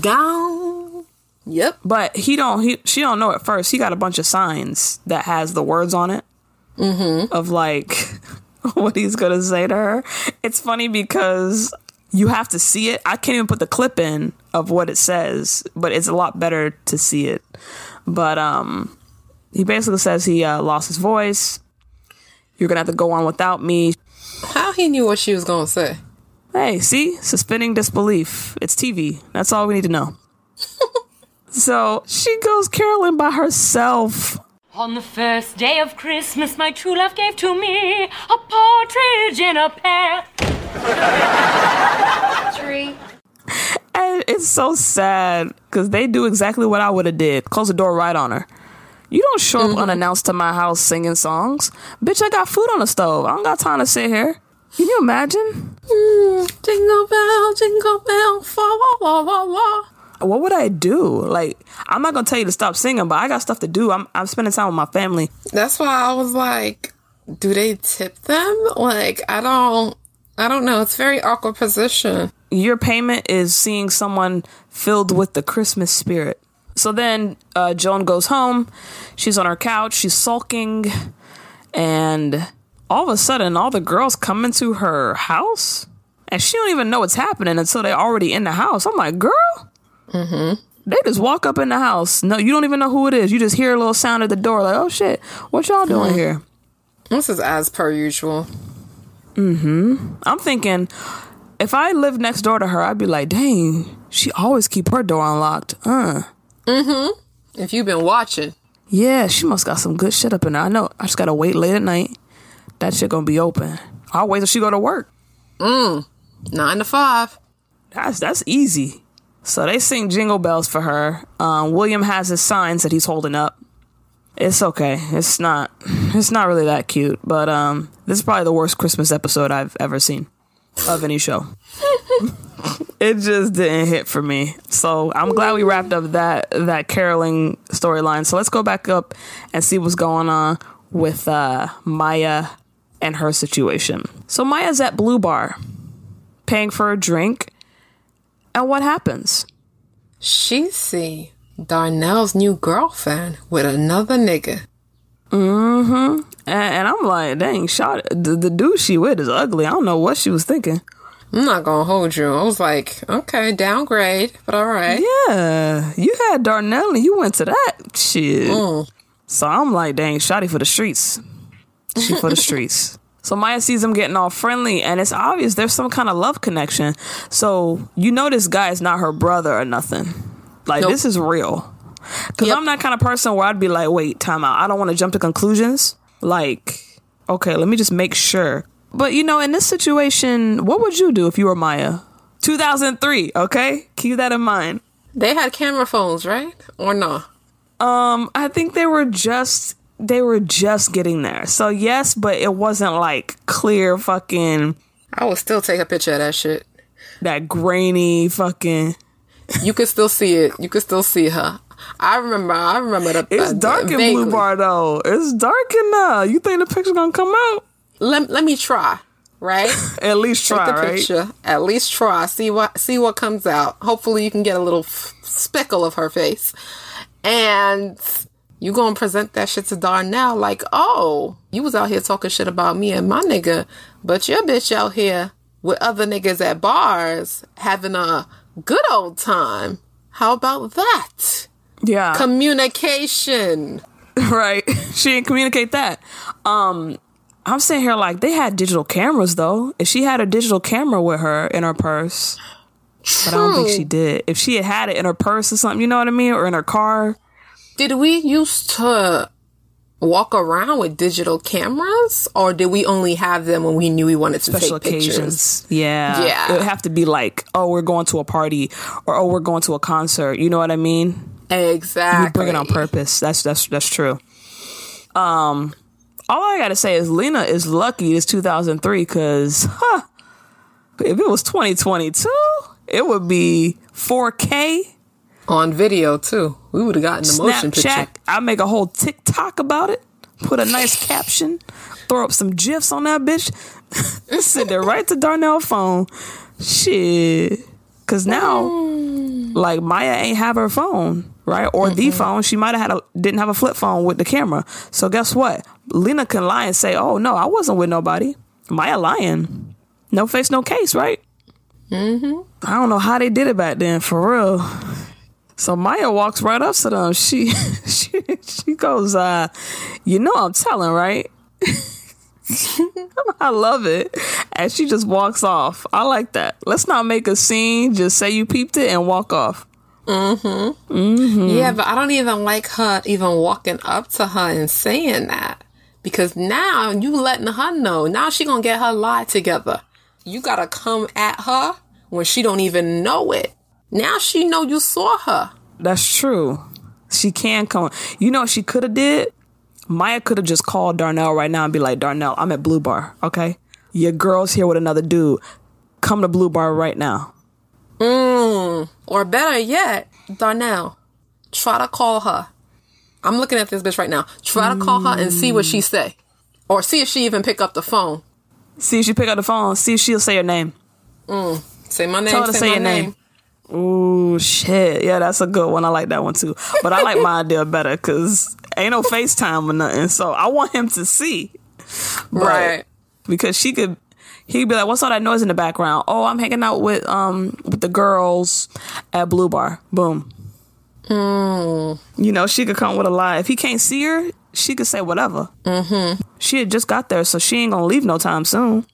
Gone. Yep. But he don't he she don't know at first. He got a bunch of signs that has the words on it. Mm-hmm. Of like what he's gonna say to her. It's funny because you have to see it. I can't even put the clip in of what it says, but it's a lot better to see it. But um he basically says he uh, lost his voice. You're gonna have to go on without me. How he knew what she was gonna say? Hey, see? Suspending disbelief. It's TV. That's all we need to know. so she goes caroling by herself. On the first day of Christmas, my true love gave to me a partridge in a pear. Tree. And it's so sad because they do exactly what I would have did. Close the door right on her. You don't show up mm-hmm. unannounced to my house singing songs. Bitch, I got food on the stove. I don't got time to sit here. Can you imagine? Mm, jingle bell, jingle bell, fa wah wah wah wah. What would I do? Like, I'm not gonna tell you to stop singing, but I got stuff to do. I'm I'm spending time with my family. That's why I was like, do they tip them? Like, I don't, I don't know. It's a very awkward position. Your payment is seeing someone filled with the Christmas spirit. So then uh, Joan goes home. She's on her couch. She's sulking. And all of a sudden, all the girls come into her house. And she don't even know what's happening until they're already in the house. I'm like, girl? Mm-hmm. They just walk up in the house. No, you don't even know who it is. You just hear a little sound at the door, like, oh shit, what y'all doing here? This is as per usual. Mm-hmm. I'm thinking, if I lived next door to her, I'd be like, dang, she always keep her door unlocked. Uh. If you've been watching, Yeah, she must got some good shit up in there. I know. I just gotta wait late at night. That shit gonna be open. I'll wait till she go to work. Mm. nine to five. That's that's easy. So they sing jingle bells for her. Um, William has his signs that he's holding up. It's okay. It's not. It's not really that cute. But um, this is probably the worst Christmas episode I've ever seen of any show. it just didn't hit for me. So I'm glad we wrapped up that that caroling storyline. So let's go back up and see what's going on with uh, Maya and her situation. So Maya's at Blue Bar, paying for a drink, and what happens? She see Darnell's new girlfriend with another nigga. And, and I'm like, dang, shot the, the dude she with is ugly. I don't know what she was thinking. I'm not gonna hold you. I was like, okay, downgrade, but all right. Yeah, you had Darnell and you went to that shit. Mm. So I'm like, dang, Shotty for the streets. She for the streets. So Maya sees him getting all friendly, and it's obvious there's some kind of love connection. So you know this guy is not her brother or nothing. Like Nope. this is real. Cause Yep. I'm that kind of person where I'd be like, wait, time out. I don't want to jump to conclusions. Like, okay, let me just make sure. But you know, in this situation, what would you do if you were Maya? 2003, okay? Keep that in mind. They had camera phones, right? Or no? Um, I think they were just they were just getting there. So yes, but it wasn't like clear fucking I would still take a picture of that shit. that grainy fucking You could still see it. You could still see her. I remember. I remember the. It's uh, dark in vaguely. Blue Bar though. It's dark in there. You think the picture gonna come out? Let Let me try. Right. At least Take try, the right? picture. At least try. See what see what comes out. Hopefully, you can get a little f- speckle of her face, and you gonna present that shit to Darnell like, oh, you was out here talking shit about me and my nigga, but your bitch out here with other niggas at bars having a good old time. How about that? Yeah. Communication. right. She didn't communicate that. Um I'm sitting here like they had digital cameras though. If she had a digital camera with her in her purse, but I don't think she did. If she had had it in her purse or something, you know what I mean, or in her car, Did we used to walk around with digital cameras, or did we only have them when we knew we wanted to special take pictures? Yeah. Yeah. It would have to be like, oh, we're going to a party or oh, we're going to a concert. You know what I mean? Exactly. You bring it on purpose. That's that's that's true. Um all I gotta say is Lena is lucky it's 2003 because huh, if it was 2022, it would be 4K on video too. We would have gotten the motion picture. Snapchat. I make a whole TikTok about it. Put a nice caption. Throw up some gifs on that bitch. Send it right to Darnell phone. Shit. Cause now, like Maya ain't have her phone, right? Or the phone. She might have had a didn't have a flip phone with the camera. So guess what? Lena can lie and say, "Oh no, I wasn't with nobody." Maya lying. No face, no case, right? Mm-hmm. I don't know how they did it back then, for real. So Maya walks right up to them. She she she goes, uh, you know I'm telling, right? I love it. And she just walks off. I like that. Let's not make a scene. Just say you peeped it and walk off. Yeah, but I don't even like her even walking up to her and saying that because now you letting her know. Now she gonna get her lie together. You gotta come at her when she don't even know it. Now she know you saw her. That's true. She can come. You know what she could have did? Maya could have just called Darnell right now and be like, Darnell, I'm at Blue Bar, okay? Your girl's here with another dude. Come to Blue Bar right now. Mm. Or better yet, Darnell, try to call her. I'm looking at this bitch right now. Try to call her and see what she say, or see if she even pick up the phone. See if she pick up the phone. See if she'll say her name. Say my name. Tell her to say, say my your name. name. Ooh, shit. Yeah, that's a good one. I like that one too. But I like my idea better because ain't no FaceTime or nothing. So I want him to see. But- Right. Because she could, he'd be like, what's all that noise in the background? Oh, I'm hanging out with, um, with the girls at Blue Bar. Boom. You know, she could come with a lie. If he can't see her, she could say whatever. Mm-hmm. She had just got there, so she ain't gonna leave no time soon.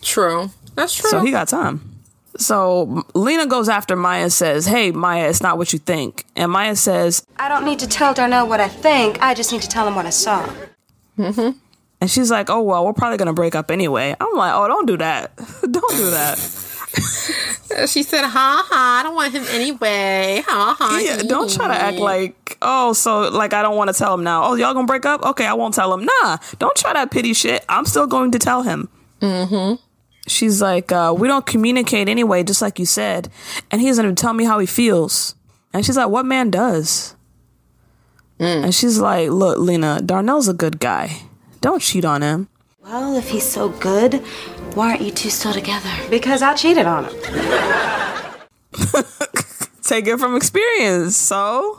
True. That's true. So he got time. So Lena goes after Maya and says, Hey, Maya, it's not what you think. And Maya says, I don't need to tell Darnell what I think. I just need to tell him what I saw. and she's like, Oh, well, we're probably gonna break up anyway. I'm like, Oh, don't do that. don't do that. she said, "Ha ha, I don't want him anyway. Ha ha." Yeah, don't try to act like, Oh, so like I don't wanna tell him now. Oh, y'all gonna break up? Okay, I won't tell him. Nah, don't try that pity shit. I'm still going to tell him. Mm-hmm. She's like, uh, we don't communicate anyway, just like you said. And he doesn't even tell me how he feels. And she's like, what man does? And she's like, look, Lena, Darnell's a good guy. Don't cheat on him. Well, if he's so good, why aren't you two still together? Because I cheated on him. Take it from experience. So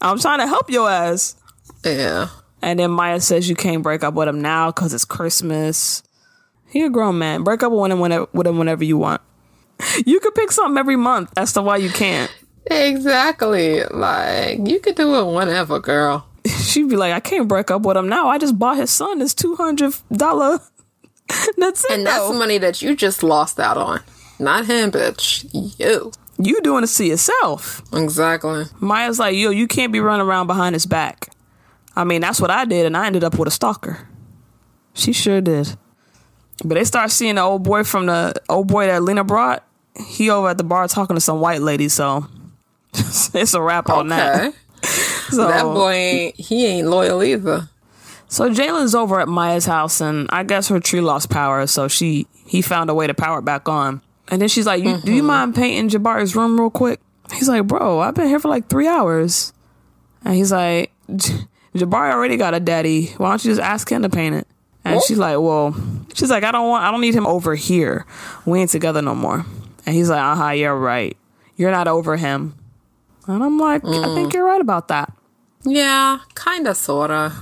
I'm trying to help your ass. Yeah. And then Maya says you can't break up with him now because it's Christmas. He a grown man. Break up with him whenever, with him whenever you want. You could pick something every month as to why you can't. Exactly. Like you could do it whenever, girl. She'd be like, I can't break up with him now. I just bought his son his two hundred dollar. That's it. And that's though. money that you just lost out on. Not him, bitch. You. you doing this to see yourself. Exactly. Maya's like, yo, you can't be running around behind his back. I mean, that's what I did, and I ended up with a stalker. She sure did. But they start seeing the old boy from the old boy that Lena brought. He over at the bar talking to some white lady, so it's a wrap on that. So, That boy ain't he ain't loyal either. So Jalen's over at Maya's house, and I guess her tree lost power, so she he found a way to power it back on. And then she's like, you, "Do you mm-hmm. mind painting Jabari's room real quick?" He's like, "Bro, I've been here for like three hours." And he's like, "Jabari already got a daddy. Why don't you just ask him to paint it?" And she's like, "Well, she's like, I don't want, I don't need him over here. We ain't together no more." And he's like, "Uh huh, you're right. You're not over him." And I'm like, "I think you're right about that." Yeah, kinda sorta.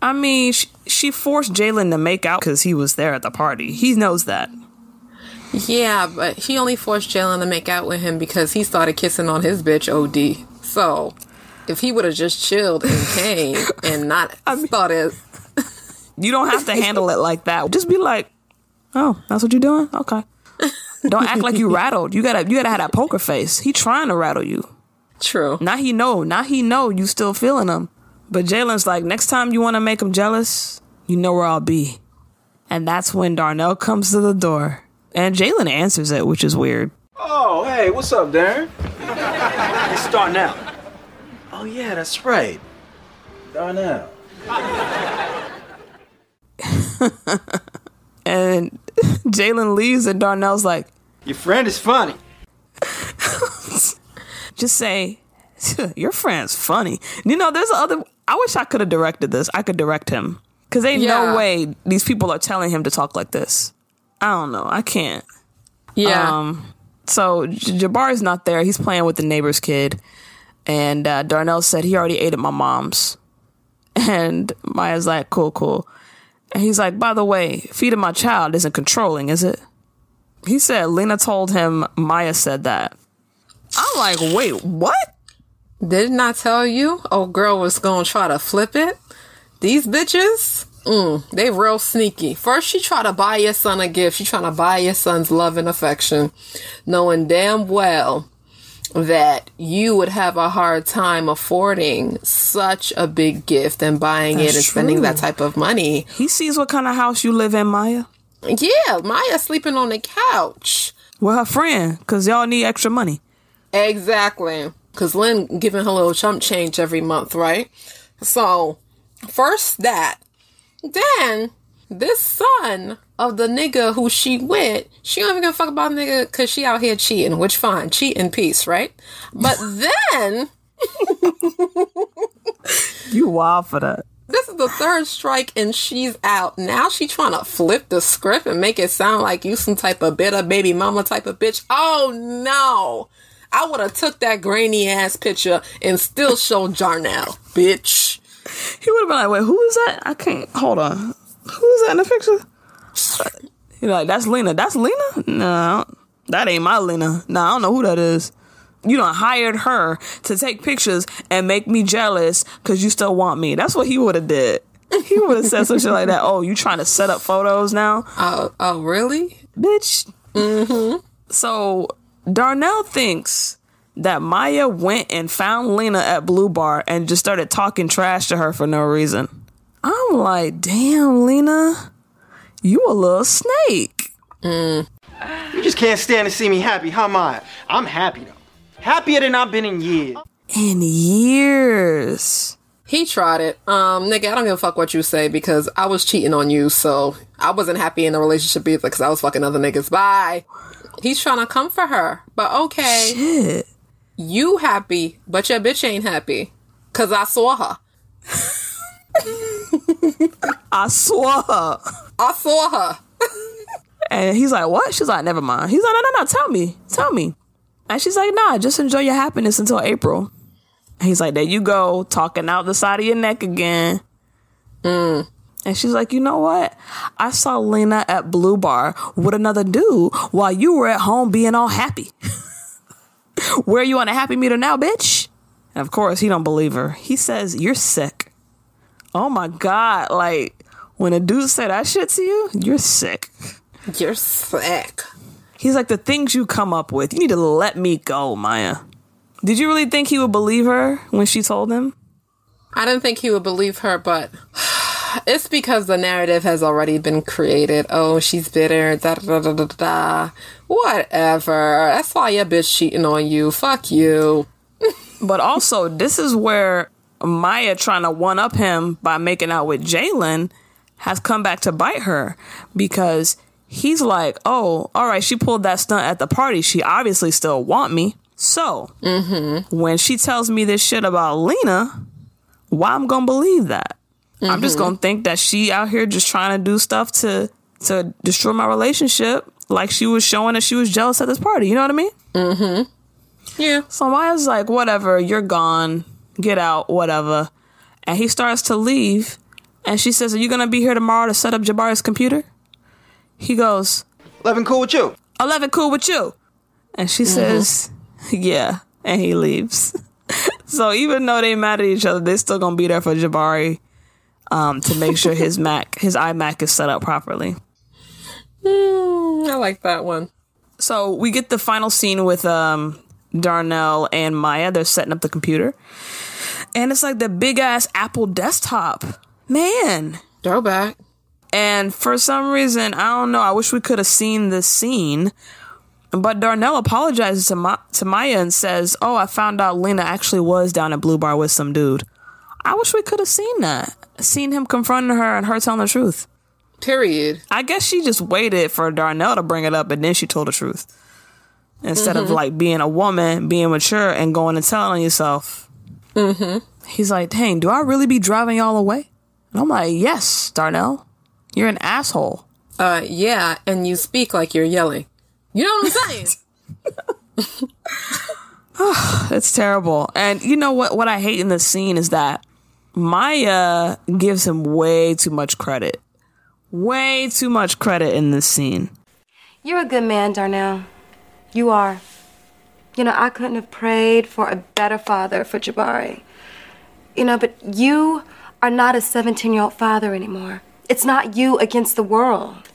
I mean, she, she forced Jalen to make out because he was there at the party. He knows that. Yeah, but he only forced Jalen to make out with him because he started kissing on his bitch OD. So if he would have just chilled and came and not started You don't have to handle it like that. Just be like, "Oh, that's what you're doing? Okay." Don't act like you rattled. You gotta, you gotta have that poker face. He trying to rattle you. true. Now he know. Now he know you still feeling him. But Jalen's like, next time you want to make him jealous, you know where I'll be. And that's when Darnell comes to the door, and Jalen answers it, which is weird. Oh, hey, what's up, Darren? It's start now. Oh, yeah, that's right. Darnell. And Jalen leaves, and Darnell's like, Your friend is funny. just say your friend's funny. You know there's other i wish i could have directed this. I could direct him. Because ain't Yeah. no way these people are telling him to talk like this. I don't know. I can't. Yeah. um so J- jabari's not there. He's playing with the neighbor's kid. And uh, darnell said he already ate at my mom's. And maya's like cool cool and he's like by the way feeding my child isn't controlling is it he said lena told him maya said that i'm like wait what Didn't I tell you? Oh, girl was gonna try to flip it. These bitches, mm, they real sneaky. First, she try to buy your son a gift. She trying to buy your son's love and affection, knowing damn well that you would have a hard time affording such a big gift and buying it That's and spending that type of money. He sees what kind of house you live in, Maya. Yeah, Maya sleeping on the couch. With her friend, because y'all need extra money. Exactly. Because Lynn giving her little chump change every month, right? So, first that. Then, this son of the nigga who she with, she don't even give a fuck about nigga because she out here cheating, which fine. Cheat in peace, right? But then, You wild for that. this is the third strike and she's out. Now she trying to flip the script and make it sound like you some type of bitter baby mama type of bitch. Oh no. I would have took that grainy ass picture and still showed Darnell, bitch. He would have been like, wait, who is that? I can't. Hold on. Who is that in the picture? You're like, that's Lena. That's Lena? No, that ain't my Lena. No, I don't know who that is. You don't hired her to take pictures and make me jealous because you still want me. That's what he would have did. He would have said some shit like that. Oh, you trying to set up photos now? Oh, oh, really? bitch. Mm-hmm. So Darnell thinks that Maya went and found Lena at Blue Bar and just started talking trash to her for no reason. I'm like, damn, Lena, you a little snake. You just can't stand to see me happy, huh, Maya? I'm happy though. Happier than I've been in years. In years. He tried it. Um, nigga, I don't give a fuck what you say because I was cheating on you, so I wasn't happy in the relationship either because I was fucking other niggas. Bye. He's trying to come for her, but okay. Shit. You happy, but your bitch ain't happy. Cause I saw her. I saw her. I saw her. And he's like, what? She's like, never mind. He's like, no, no, no, tell me. Tell me. And she's like, nah, just enjoy your happiness until April. And he's like, there you go, talking out the side of your neck again. Hmm. And she's like, you know what? I saw Lena at Blue Bar with another dude while you were at home being all happy. Where are you on a happy meter now, bitch? And of course, he don't believe her. He says, you're sick. Oh my God. Like, when a dude said that shit to you, you're sick. You're sick. He's like, the things you come up with, you need to let me go, Maya. Did you really think he would believe her when she told him? I didn't think he would believe her, but it's because the narrative has already been created. Oh, she's bitter. Da da da da da. Whatever. That's why your bitch cheating on you. Fuck you. But also, this is where Maya trying to one up him by making out with Jalen has come back to bite her because he's like, oh, all right, she pulled that stunt at the party. She obviously still want me. So when she tells me this shit about Lena, why I'm gonna believe that? I'm just gonna think that she out here just trying to do stuff to to destroy my relationship, like she was showing that she was jealous at this party. You know what I mean? Mm-hmm. Yeah. So Maya's like, whatever, you're gone. Get out, whatever. And he starts to leave. And she says, Are you going to be here tomorrow to set up Jabari's computer? He goes, Eleven cool with you. 11 cool with you. And she says, Yeah. And he leaves. so even though they mad at each other, they're still going to be there for Jabari um, to make sure his Mac, his iMac is set up properly. Mm, I like that one. So we get the final scene with um, Darnell and Maya. They're setting up the computer. And it's like the big ass Apple desktop. Man. Throwback. And for some reason, I don't know, I wish we could have seen this scene. But Darnell apologizes to, Ma- to Maya and says, Oh, I found out Lena actually was down at Blue Bar with some dude. I wish we could have seen that. Seen him confronting her and her telling the truth. Period. I guess she just waited for Darnell to bring it up and then she told the truth. Instead of like being a woman, being mature and going and telling yourself. Mm-hmm. He's like, dang, do I really be driving y'all away? And I'm like, yes, Darnell. You're an asshole. Uh, yeah, and you speak like you're yelling. You know what I'm saying? It's terrible. And you know what what I hate in this scene is that Maya gives him way too much credit. Way too much credit in this scene. You're a good man, Darnell. You are. You know, I couldn't have prayed for a better father for Jabari. You know, but you are not a 17 year old father anymore. It's not you against the world.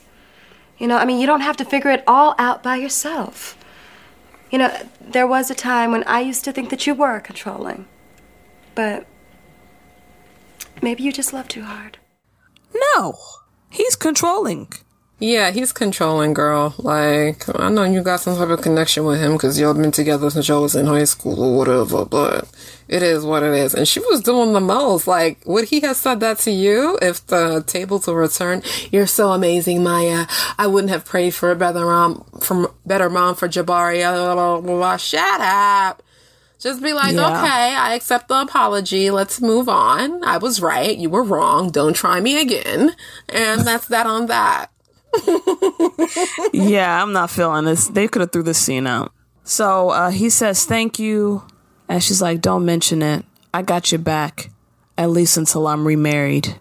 You know, I mean, you don't have to figure it all out by yourself. You know, there was a time when I used to think that you were controlling. But maybe you just love too hard. No. He's controlling. Yeah, he's controlling, girl. Like, I know you got some type of connection with him because y'all been together since y'all was in high school or whatever, but it is what it is. And she was doing the most. Like, would he have said that to you if the tables were returned? You're so amazing, Maya. I wouldn't have prayed for a better mom, from better mom for Jabari. Blah, blah, blah. Shut up. Just be like, Yeah. okay, I accept the apology. Let's move on. I was right. You were wrong. Don't try me again. And that's that on that. Yeah, I'm not feeling this. They could have threw this scene out. So uh, he says thank you, and she's like, "Don't mention it. I got your back, at least until I'm remarried."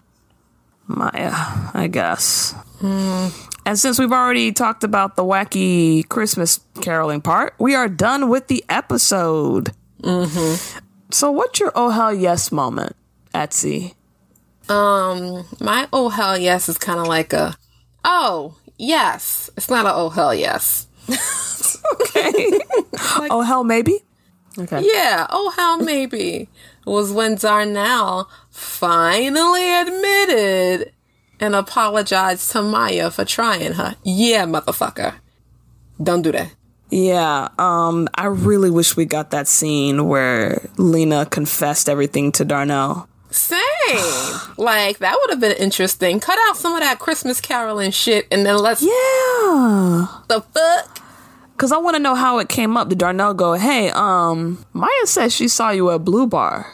Maya, I guess. And since we've already talked about the wacky Christmas caroling part, we are done with the episode. Mm-hmm. So, what's your oh hell yes moment, Etsy? Um, my oh hell yes is kind of like a oh yes. It's not a oh hell yes. okay. oh hell maybe. Okay. Yeah. Oh hell maybe was when Darnell finally admitted and apologized to Maya for trying her. Yeah, motherfucker. Don't do that. Yeah, um, I really wish we got that scene where Lena confessed everything to Darnell. Same. like that would have been interesting. Cut out some of that Christmas caroling shit and then let's Yeah. the fuck. Cause I want to know how it came up. Did Darnell go, "Hey, um, Maya said she saw you at Blue Bar.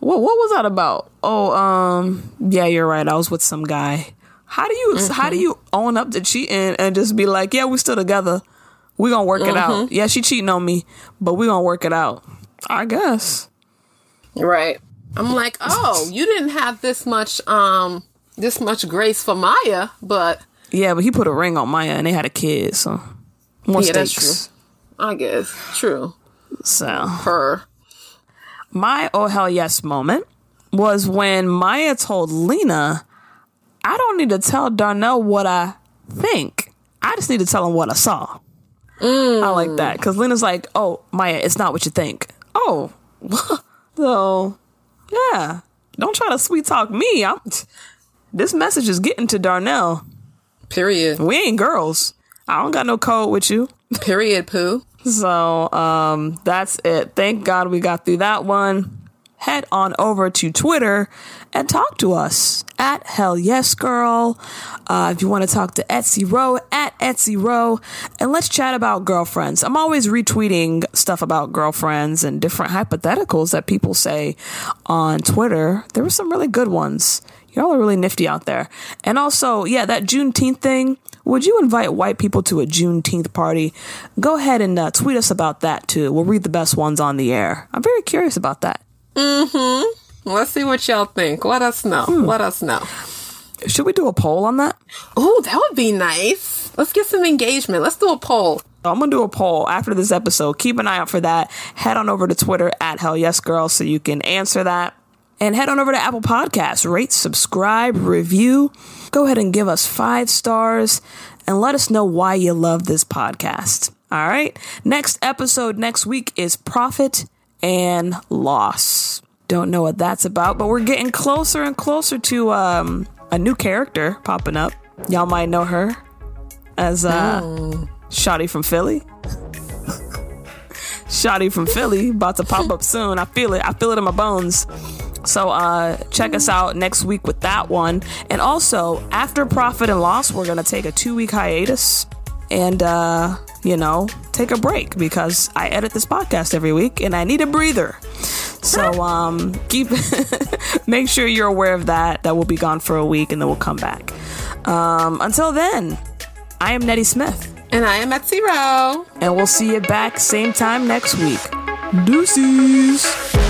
What what was that about? Oh, um, yeah, you're right. I was with some guy. How do you how do you own up to cheating and just be like, yeah, we still together. We gonna work it out. Yeah, she cheating on me, but we gonna work it out. I guess. Right. I'm like, oh, you didn't have this much um this much grace for Maya, but Yeah, but he put a ring on Maya and they had a kid, so more Yeah, that's true. I guess true. So Her. my oh hell yes moment was when Maya told Lena, I don't need to tell Darnell what I think. I just need to tell him what I saw. I like that because Lena's like, oh, Maya, it's not what you think. Oh, so yeah, don't try to sweet talk me. I'm, this message is getting to Darnell. Period. We ain't girls. I don't got no code with you. Period. Pooh. So um, that's it. Thank God we got through that one. Head on over to Twitter and talk to us at Hell Yes Girl. Uh, if you want to talk to Etsy Row, at Etsy Row, and let's chat about girlfriends. I'm always retweeting stuff about girlfriends and different hypotheticals that people say on Twitter. There were some really good ones. Y'all are really nifty out there. And also, yeah, that Juneteenth thing. Would you invite white people to a Juneteenth party? Go ahead and uh, tweet us about that too. We'll read the best ones on the air. I'm very curious about that. Mm-hmm. Let's see what y'all think. Let us know. Hmm. Let us know. Should we do a poll on that? Oh, that would be nice. Let's get some engagement. Let's do a poll. I'm gonna do a poll after this episode. Keep an eye out for that. Head on over to Twitter at Hell Yes Girl so you can answer that. And head on over to Apple Podcasts, rate, subscribe, review. Go ahead and give us five stars and let us know why you love this podcast. All right. Next episode next week is Profit and Loss. Don't know what that's about, but we're getting closer and closer to um, a new character popping up. Y'all might know her as uh, Shotty from Philly. Shotty from Philly about to pop up soon. I feel it. I feel it in my bones. So uh check us out next week with that one. And also, after Profit and Loss, we're gonna take a two week hiatus and uh, you know, take a break because I edit this podcast every week and I need a breather. So um keep make sure you're aware of that. That we'll be gone for a week and then we'll come back. Um until then, I am Nettie Smith. And I am at zero. And we'll see you back same time next week. Deuces.